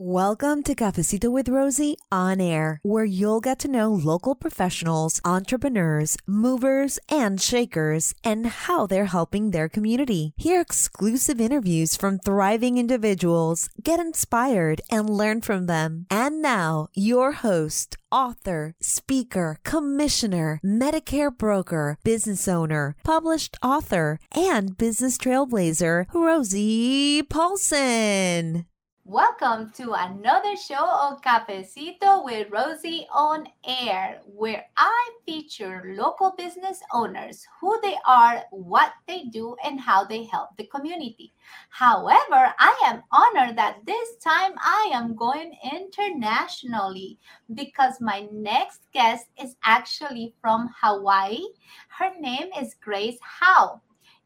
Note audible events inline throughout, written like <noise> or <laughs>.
Welcome to Cafecito with Rosie on air, where you'll get to know local professionals, entrepreneurs, movers, and shakers, and how they're helping their community. Hear exclusive interviews from thriving individuals, get inspired, and learn from them. And now, your host, author, speaker, commissioner, Medicare broker, business owner, published author, and business trailblazer, Rosie Paulson. Welcome to another show of Cafecito with Rosie on Air, where I feature local business owners, who they are, what they do, and how they help the community. However, I am honored that this time I am going internationally because my next guest is actually from Hawaii. Her name is Grace Hao.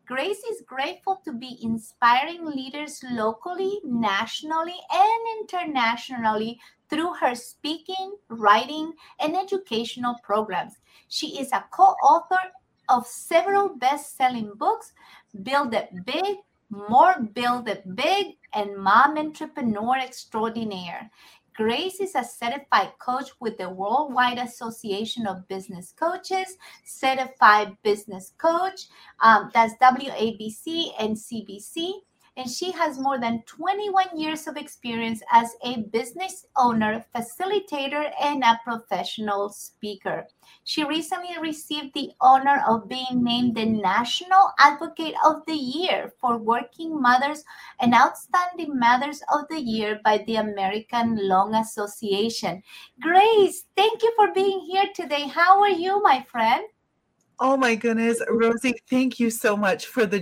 Grace is grateful to be inspiring leaders locally, nationally, and internationally through her speaking, writing, and educational programs. She is a co author of several best selling books Build It Big, More Build It Big, and Mom Entrepreneur Extraordinaire. Grace is a certified coach with the Worldwide Association of Business Coaches, certified business coach. Um, that's WABC and CBC and she has more than 21 years of experience as a business owner, facilitator, and a professional speaker. She recently received the honor of being named the National Advocate of the Year for Working Mothers and Outstanding Mothers of the Year by the American Lung Association. Grace, thank you for being here today. How are you, my friend? Oh my goodness, Rosie, thank you so much for the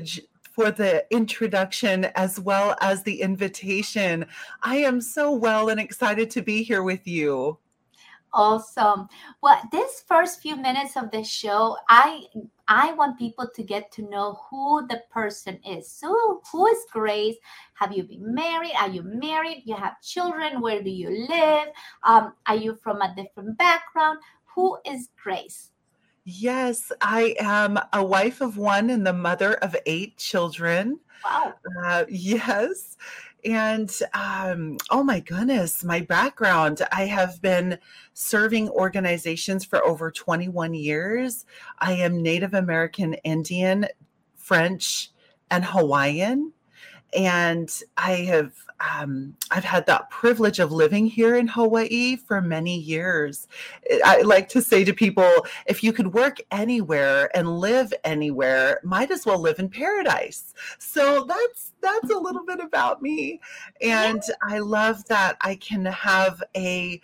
for the introduction as well as the invitation. I am so well and excited to be here with you. Awesome. Well, this first few minutes of the show, I I want people to get to know who the person is. So, who is Grace? Have you been married? Are you married? You have children? Where do you live? Um, are you from a different background? Who is Grace? Yes, I am a wife of one and the mother of eight children. Wow. Uh, yes. And um, oh my goodness, my background I have been serving organizations for over 21 years. I am Native American Indian, French, and Hawaiian and I have um, I've had that privilege of living here in Hawaii for many years. I like to say to people, if you could work anywhere and live anywhere, might as well live in paradise. So that's that's a little bit about me, and I love that I can have a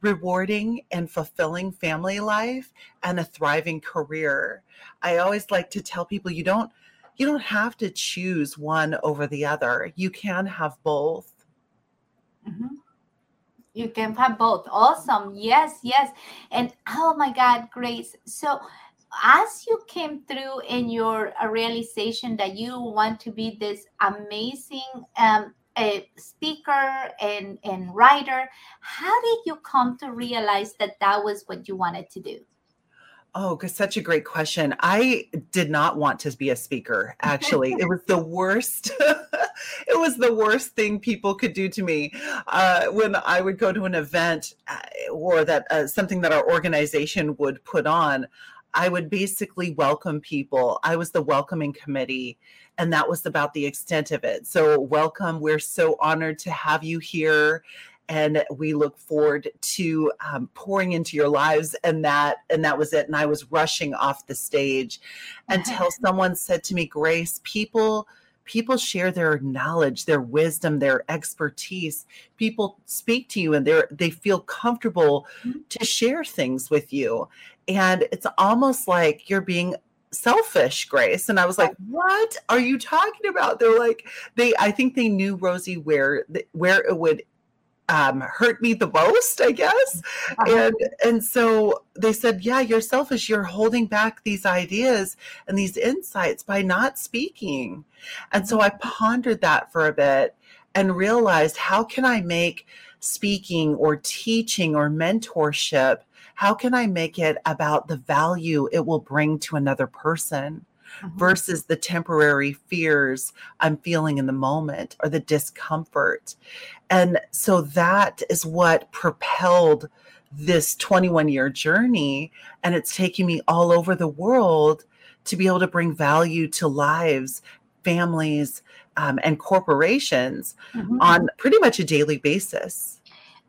rewarding and fulfilling family life and a thriving career. I always like to tell people you don't you don't have to choose one over the other. You can have both. Mm-hmm. You can have both. Awesome. Yes, yes. And oh my God, Grace. So, as you came through in your uh, realization that you want to be this amazing um, a speaker and, and writer, how did you come to realize that that was what you wanted to do? Oh, because such a great question. I did not want to be a speaker. Actually, it was the <laughs> worst. <laughs> it was the worst thing people could do to me uh, when I would go to an event uh, or that uh, something that our organization would put on. I would basically welcome people. I was the welcoming committee, and that was about the extent of it. So, welcome. We're so honored to have you here and we look forward to um, pouring into your lives and that and that was it and i was rushing off the stage until someone said to me grace people people share their knowledge their wisdom their expertise. People speak to you and they they feel comfortable mm-hmm. to share things with you. And it's almost like you're being selfish grace. And i was like what are you talking about? They're like they i think they knew rosie where where it would um, hurt me the most, I guess. Uh-huh. And and so they said, yeah, you're selfish. You're holding back these ideas and these insights by not speaking. And so I pondered that for a bit and realized how can I make speaking or teaching or mentorship how can I make it about the value it will bring to another person? Mm-hmm. versus the temporary fears I'm feeling in the moment or the discomfort. And so that is what propelled this 21 year journey. And it's taking me all over the world to be able to bring value to lives, families, um, and corporations mm-hmm. on pretty much a daily basis.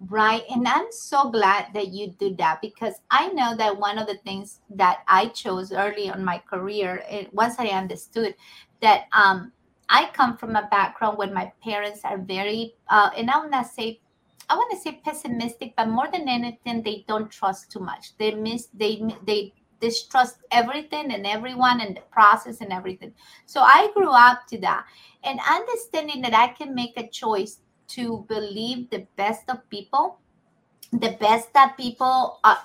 Right. And I'm so glad that you do that because I know that one of the things that I chose early on my career, it, once I understood that um, I come from a background where my parents are very, uh, and I want to say, I want to say pessimistic, but more than anything, they don't trust too much. They miss, they, they distrust everything and everyone and the process and everything. So I grew up to that and understanding that I can make a choice to believe the best of people, the best that people are,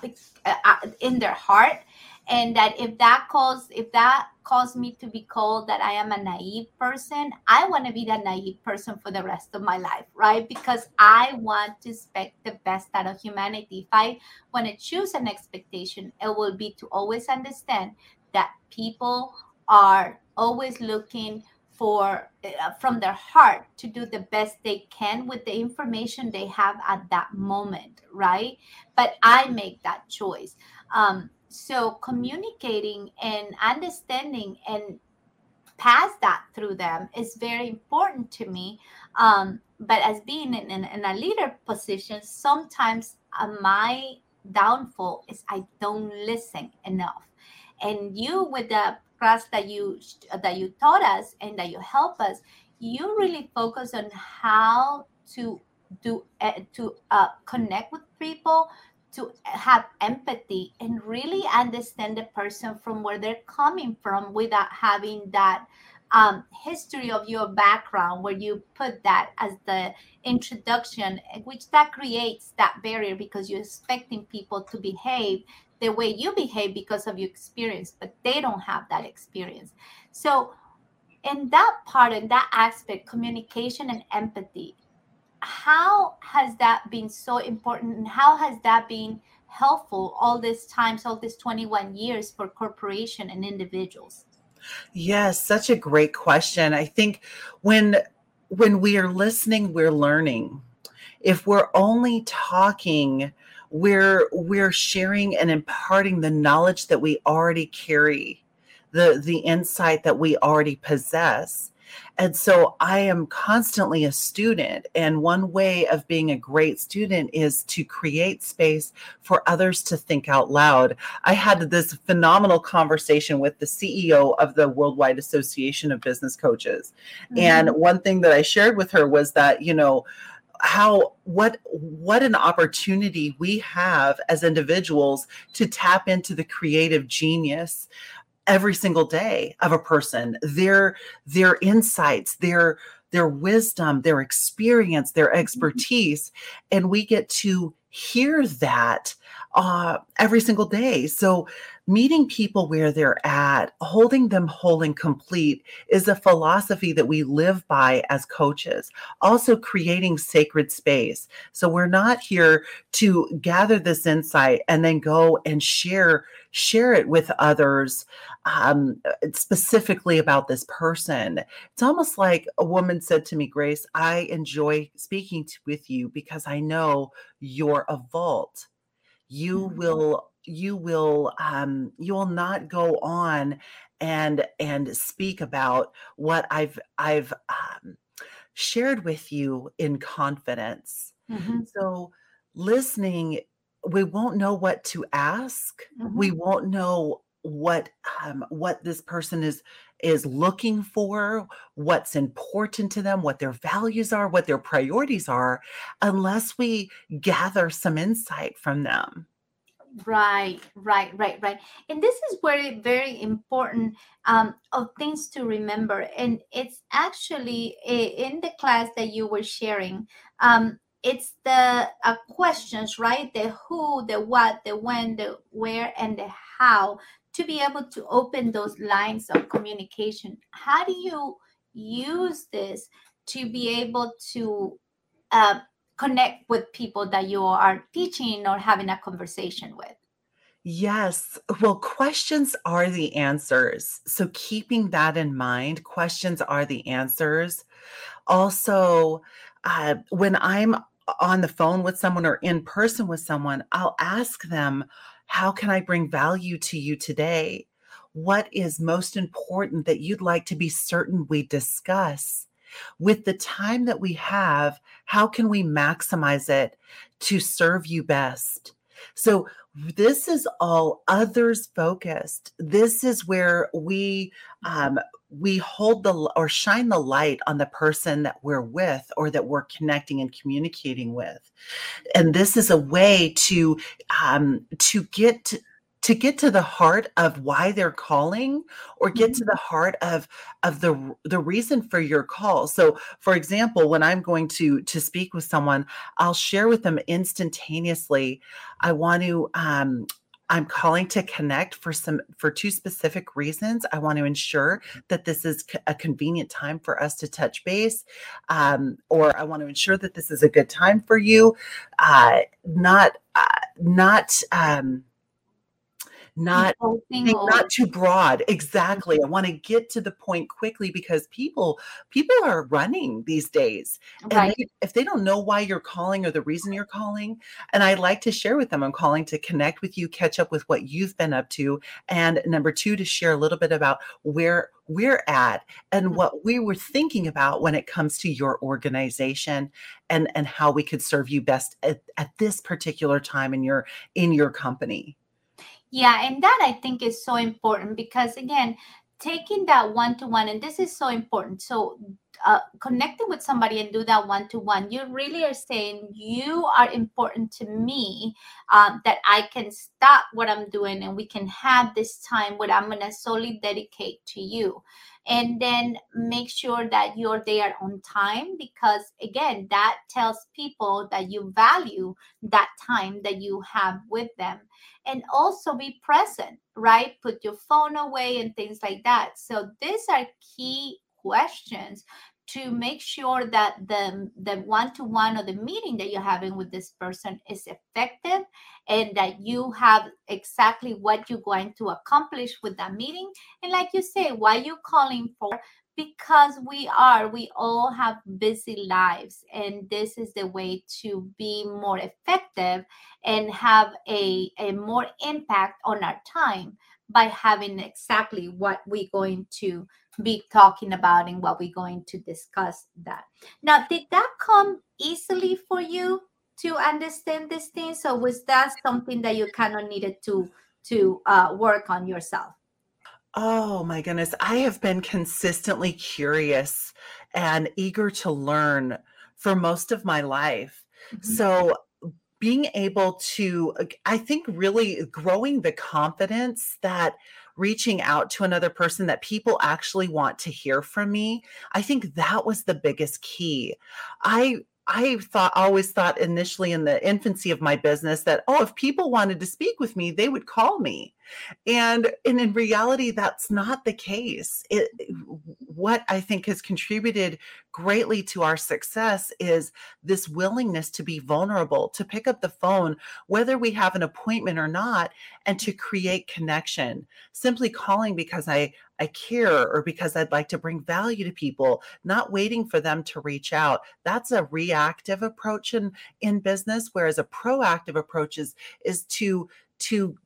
uh, in their heart, and that if that calls if that caused me to be called that I am a naive person, I want to be that naive person for the rest of my life, right? Because I want to expect the best out of humanity. If I want to choose an expectation, it will be to always understand that people are always looking for uh, from their heart to do the best they can with the information they have at that moment right but i make that choice um, so communicating and understanding and pass that through them is very important to me. Um, but as being in, in, in, a leader position sometimes uh, my downfall is i don't listen enough. And you with the class that you that you taught us and that you help us you really focus on how to do uh, to uh, connect with people to have empathy and really understand the person from where they're coming from without having that um, history of your background where you put that as the introduction which that creates that barrier because you're expecting people to behave the way you behave because of your experience, but they don't have that experience. So, in that part, in that aspect, communication and empathy, how has that been so important and how has that been helpful all this times, all these 21 years for corporation and individuals? Yes, such a great question. I think when when we are listening, we're learning. If we're only talking, we're we're sharing and imparting the knowledge that we already carry the the insight that we already possess and so i am constantly a student and one way of being a great student is to create space for others to think out loud i had this phenomenal conversation with the ceo of the worldwide association of business coaches mm-hmm. and one thing that i shared with her was that you know how what what an opportunity we have as individuals to tap into the creative genius every single day of a person their their insights their their wisdom their experience their mm-hmm. expertise and we get to hear that uh, every single day so meeting people where they're at, holding them whole and complete is a philosophy that we live by as coaches. Also, creating sacred space. So, we're not here to gather this insight and then go and share share it with others um, specifically about this person. It's almost like a woman said to me, Grace, I enjoy speaking to, with you because I know you're a vault. You mm-hmm. will you will um, you will not go on and and speak about what I've I've um, shared with you in confidence. Mm-hmm. So listening, we won't know what to ask. Mm-hmm. We won't know what um, what this person is is looking for, what's important to them, what their values are, what their priorities are, unless we gather some insight from them. Right, right, right, right. And this is very, very important um, of things to remember. And it's actually in the class that you were sharing. Um, it's the uh, questions, right? The who, the what, the when, the where, and the how to be able to open those lines of communication. How do you use this to be able to uh, connect with people that you are teaching or having a conversation with? Yes. Well, questions are the answers. So, keeping that in mind, questions are the answers. Also, uh, when I'm on the phone with someone or in person with someone, I'll ask them, How can I bring value to you today? What is most important that you'd like to be certain we discuss? With the time that we have, how can we maximize it to serve you best? So, this is all others focused. This is where we um, we hold the or shine the light on the person that we're with or that we're connecting and communicating with and this is a way to um, to get to get to the heart of why they're calling or get to mm-hmm. the heart of of the the reason for your call so for example when i'm going to to speak with someone i'll share with them instantaneously i want to um I'm calling to connect for some for two specific reasons. I want to ensure that this is a convenient time for us to touch base, um, or I want to ensure that this is a good time for you. Uh, not uh, not um, not not too broad exactly i want to get to the point quickly because people people are running these days right. and they, if they don't know why you're calling or the reason you're calling and i like to share with them i'm calling to connect with you catch up with what you've been up to and number two to share a little bit about where we're at and mm-hmm. what we were thinking about when it comes to your organization and and how we could serve you best at, at this particular time in your in your company yeah, and that I think is so important because again, taking that one to one, and this is so important. So, uh, connecting with somebody and do that one to one, you really are saying you are important to me. Um, that I can stop what I'm doing and we can have this time where I'm gonna solely dedicate to you and mm-hmm. then make sure that you're there on time because again that tells people that you value that time that you have with them and also be present, right? Put your phone away and things like that. So these are key questions to make sure that the the one-to-one or the meeting that you're having with this person is effective and that you have exactly what you're going to accomplish with that meeting. And like you say why you calling for because we are we all have busy lives and this is the way to be more effective and have a, a more impact on our time by having exactly what we're going to be talking about and what we're going to discuss that now did that come easily for you to understand this thing? So was that something that you kind of needed to to uh, work on yourself Oh my goodness. I have been consistently curious and eager to learn for most of my life. Mm-hmm. So, being able to, I think, really growing the confidence that reaching out to another person that people actually want to hear from me, I think that was the biggest key. I I thought always thought initially in the infancy of my business that oh if people wanted to speak with me they would call me and and in reality that's not the case. It what i think has contributed greatly to our success is this willingness to be vulnerable to pick up the phone whether we have an appointment or not and to create connection. Simply calling because i i care or because i'd like to bring value to people not waiting for them to reach out. That's a reactive approach in in business whereas a proactive approach is is to to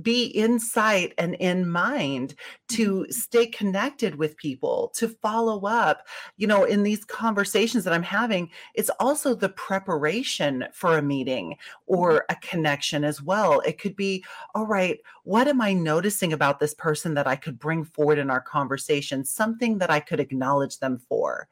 be in sight and in mind to mm-hmm. stay connected with people to follow up you know in these conversations that i'm having it's also the preparation for a meeting mm-hmm. or a connection as well it could be all right what am i noticing about this person that i could bring forward in our conversation something that i could acknowledge them for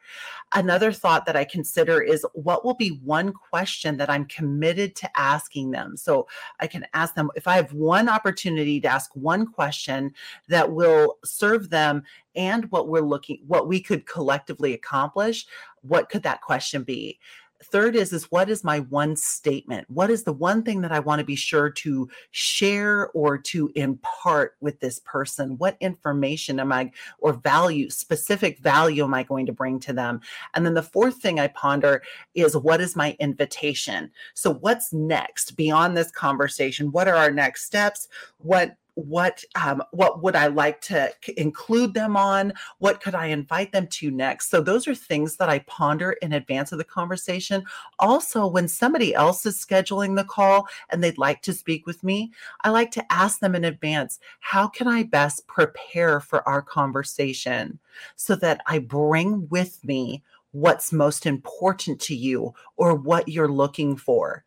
another thought that i consider is what will be one question that i'm committed to asking them so i can ask them if i have one opportunity to ask one question that will serve them and what we're looking what we could collectively accomplish what could that question be third is is what is my one statement? What is the one thing that i want to be sure to share or to impart with this person? What information am i or value specific value am i going to bring to them? And then the fourth thing i ponder is what is my invitation? So what's next beyond this conversation? What are our next steps? What what um, what would I like to include them on? What could I invite them to next? So those are things that I ponder in advance of the conversation. Also, when somebody else is scheduling the call and they'd like to speak with me, I like to ask them in advance, how can I best prepare for our conversation so that I bring with me what's most important to you or what you're looking for.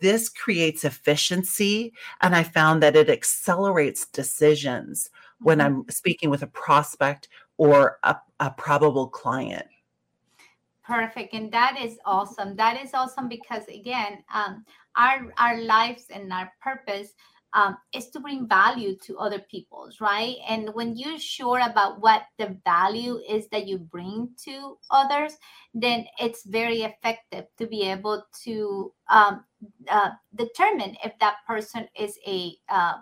This creates efficiency, and I found that it accelerates decisions when mm-hmm. I'm speaking with a prospect or a, a probable client. Perfect, and that is awesome. That is awesome because again, um, our our lives and our purpose um, is to bring value to other people's right? And when you're sure about what the value is that you bring to others then it's very effective to be able to um, uh, determine if that person is a uh,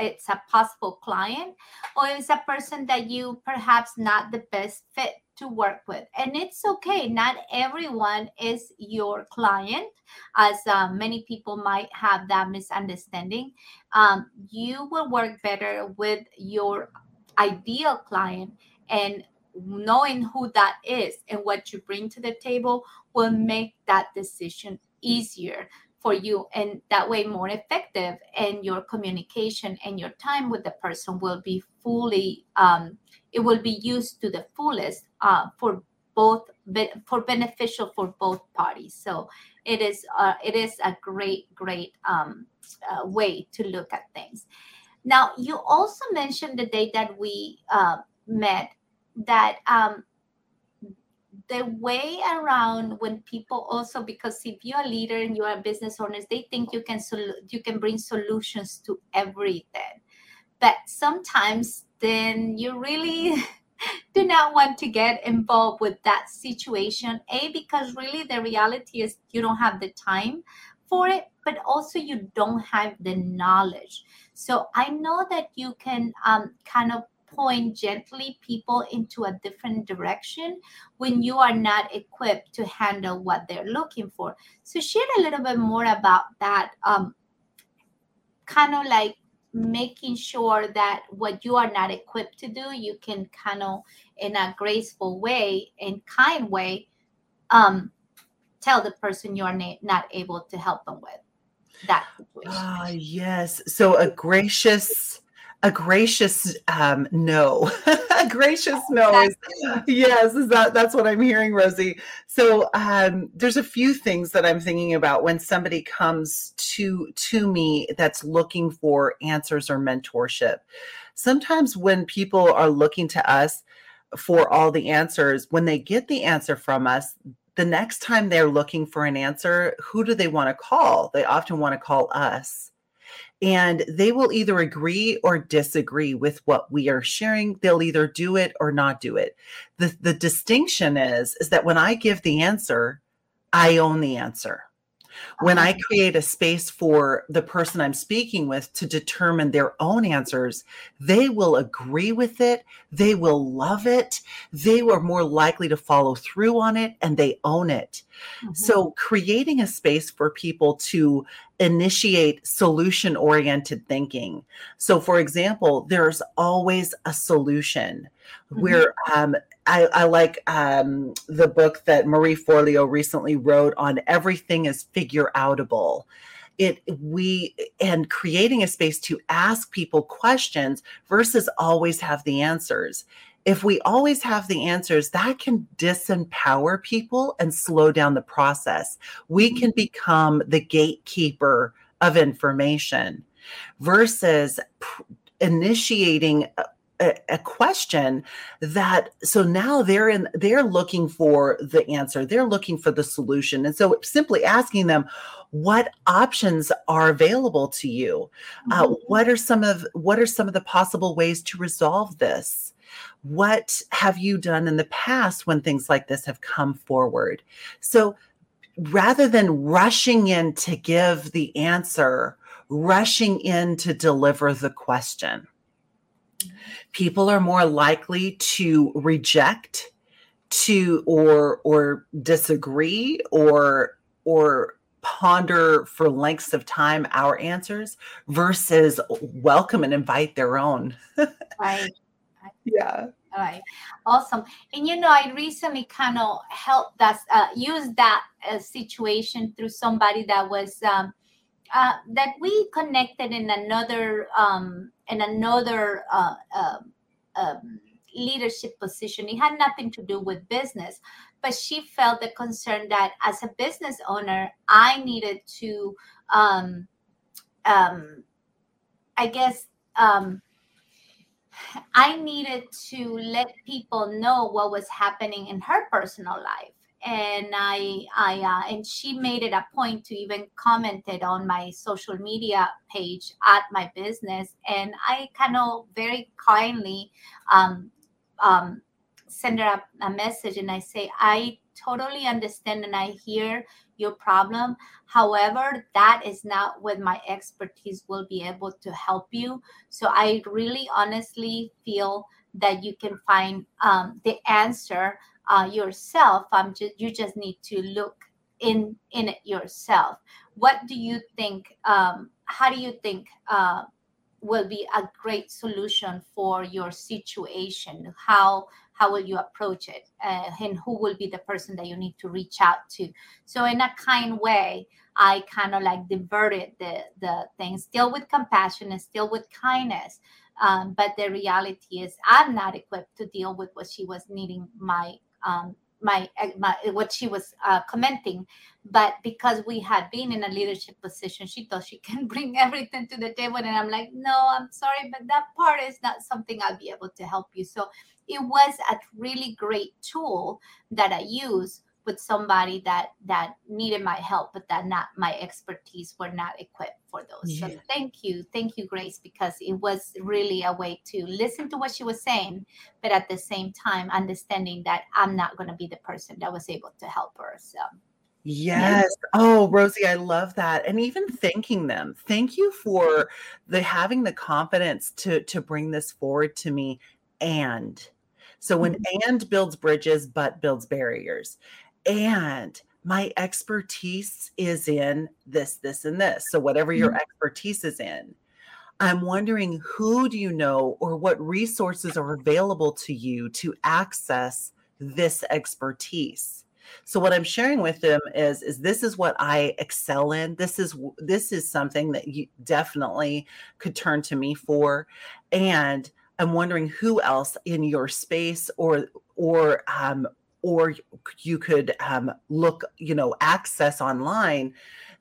it's a possible client or it's a person that you perhaps not the best fit to work with. And it's okay. Not everyone is your client, as uh, many people might have that misunderstanding. Um, you will work better with your ideal client and knowing who that is and what you bring to the table will make that decision easier for you and that way more effective and your communication and your time with the person will be fully um, it will be used to the fullest uh, for both for beneficial for both parties. So it is uh, it is a great great um, uh, way to look at things. Now you also mentioned the day that we uh, met that um, the way around when people also because if you're a leader and you're a business owner they think you can sol- you can bring solutions to everything but sometimes then you really <laughs> do not want to get involved with that situation a because really the reality is you don't have the time for it but also you don't have the knowledge so i know that you can um, kind of point gently people into a different direction when you are not equipped to handle what they're looking for. So, share a little bit more about that. Um, kind of like making sure that what you are not equipped to do, you can kind of, in a graceful way and kind way, um, tell the person you are na- not able to help them with that situation. Ah, yes. So a gracious a gracious um, no <laughs> a <laughs> gracious no is, yes is that that's what i'm hearing rosie. So um, there's a few things that i'm thinking about when somebody comes to to me that's looking for answers or mentorship. Sometimes when people are looking to us for all the answers when they get the answer from us the next time they're looking for an answer who do they want to call? They often want to call us and they will either agree or disagree with what we are sharing. They'll either do it or not do it. The the distinction is is that when i give the answer i own the answer when I create a space for the person I'm speaking with to determine their own answers, they will agree with it. They will love it. They are more likely to follow through on it and they own it. Mm-hmm. So, creating a space for people to initiate solution oriented thinking. So, for example, there's always a solution mm-hmm. where um, I, I like um, the book that Marie Forleo recently wrote on everything is figure outable. It we and creating a space to ask people questions versus always have the answers. If we always have the answers, that can disempower people and slow down the process. We mm-hmm. can become the gatekeeper of information versus pr- initiating a, a, question that so now they're in they're looking for the answer. They're looking for the solution. And so simply asking them what options are available to you? Uh, mm-hmm. uh, what are some of what are some of the possible ways to resolve this? What have you done in the past when things like this have come forward? So rather than rushing in to give the answer rushing in to deliver the question people are more likely to reject to or or disagree or or ponder for lengths of time our answers versus welcome and invite their own. <laughs> right. Yeah. All right. Awesome. And you know, I recently kind of helped us uh, use that uh, situation through somebody that was um, uh, that we connected in another um, in another uh, uh, um, leadership position. It had nothing to do with business, but she felt the concern that as a business owner, I needed to, um, um, I guess, um, I needed to let people know what was happening in her personal life. And I, I, uh, and she made it a point to even commented on my social media page at my business, and I kind of very kindly um, um, send her a, a message and I say, I totally understand and I hear your problem. However, that is not what my expertise will be able to help you. So I really honestly feel that you can find um, the answer uh, yourself. Um, ju- you just need to look in in it yourself. What do you think? Um, how do you think uh, will be a great solution for your situation? How how will you approach it uh, and who will be the person that you need to reach out to so in a kind way i kind of like diverted the the thing still with compassion and still with kindness um, but the reality is i'm not equipped to deal with what she was needing my um, my, my what she was uh, commenting. But because we had been in a leadership position she thought she <laughs> can bring everything to the table. And i'm like no i'm sorry but that part is not something i'll be able to help you. So it was a really great tool that I use with somebody that that needed my help but that not my expertise were not equipped for those yeah. so thank you thank you grace because it was really a way to listen to what she was saying but at the same time understanding that i'm not going to be the person that was able to help her so Yes. Oh, Rosie, I love that. And even thanking them. Thank you for the having the confidence to to bring this forward to me and so when mm-hmm. and builds bridges, but builds barriers. And my expertise is in this, this, and this. So whatever your mm-hmm. expertise is in, I'm wondering who do you know or what resources are available to you to access this expertise? So what I'm sharing with them is is this is what I excel in. This is this is something that you definitely could turn to me for and I'm wondering who else in your space or or um, or you could um, look, you know, access online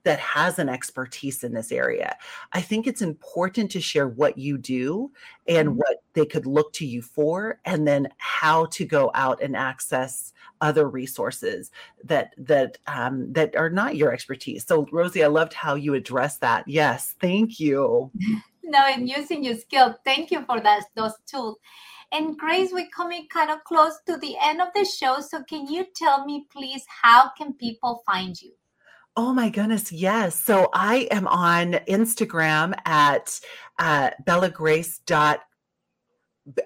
that has an expertise in this area. I think it's important to share what you do and mm-hmm. what they could look to you for, and then how to go out and access other resources that that um, that are not your expertise. So, Rosie, I loved how you addressed that. Yes, thank you. <laughs> no, and using your skill. Thank you for that those tools. And Grace, we're coming kind of close to the end of the show. So can you tell me, please, how can people find you? Oh my goodness, yes. So I am on Instagram at uh, Bella dot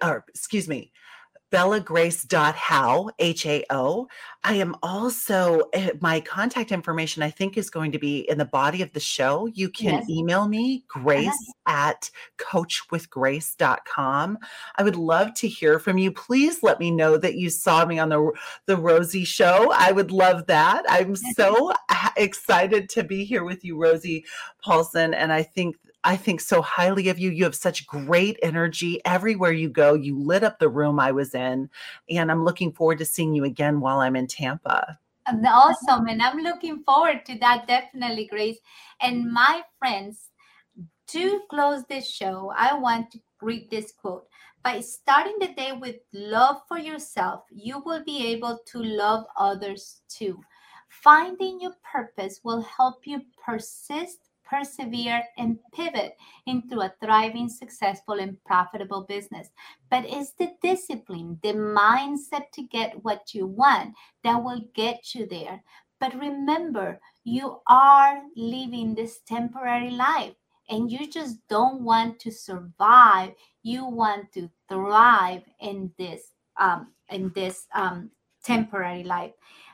or excuse me, bellagrace.hao, H A O. I am also, eh, my contact information, I think, is going to be in the body of the show. You can yes. email me, grace uh-huh. at coachwithgrace.com. I would love to hear from you. Please let me know that you saw me on the, the Rosie show. I would love that. I'm so excited to be here with you, Rosie Paulson. And I think I think so highly of you. You have such great energy everywhere you go. You lit up the room I was in, and I'm looking forward to seeing you again while I'm in Tampa. Awesome. And I'm looking forward to that, definitely, Grace. And my friends, to close this show, I want to read this quote. By starting the day with love for yourself, you will be able to love others too. Finding your purpose will help you persist persevere, and pivot into a thriving, successful, and profitable business. But it's the discipline, the mindset to get what you want that will get you there. But remember, you are living this temporary life and you just don't want to survive. You want to thrive in this um, in this um, temporary life.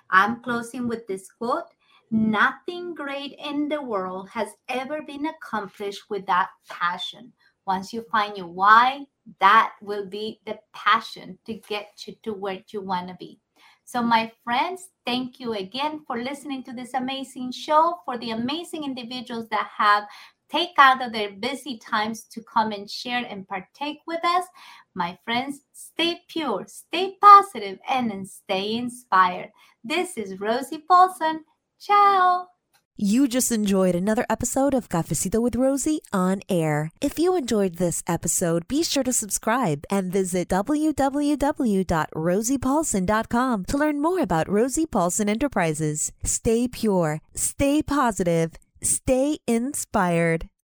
I'm closing with this quote Nothing great in the world has ever been accomplished without passion. Once you find your why, that will be the passion to get you to where you want to be. So, my friends, thank you again for listening to this amazing show, for the amazing individuals that have take out of their busy times to come and share and partake with us. My friends, stay pure, stay positive, and stay inspired. This is Rosie Paulson. Ciao. You just enjoyed another episode of Cafecito with Rosie on air. If you enjoyed this episode, be sure to subscribe and visit www.rosiepaulson.com to learn more about Rosie Paulson Enterprises. Stay pure, stay positive, stay inspired.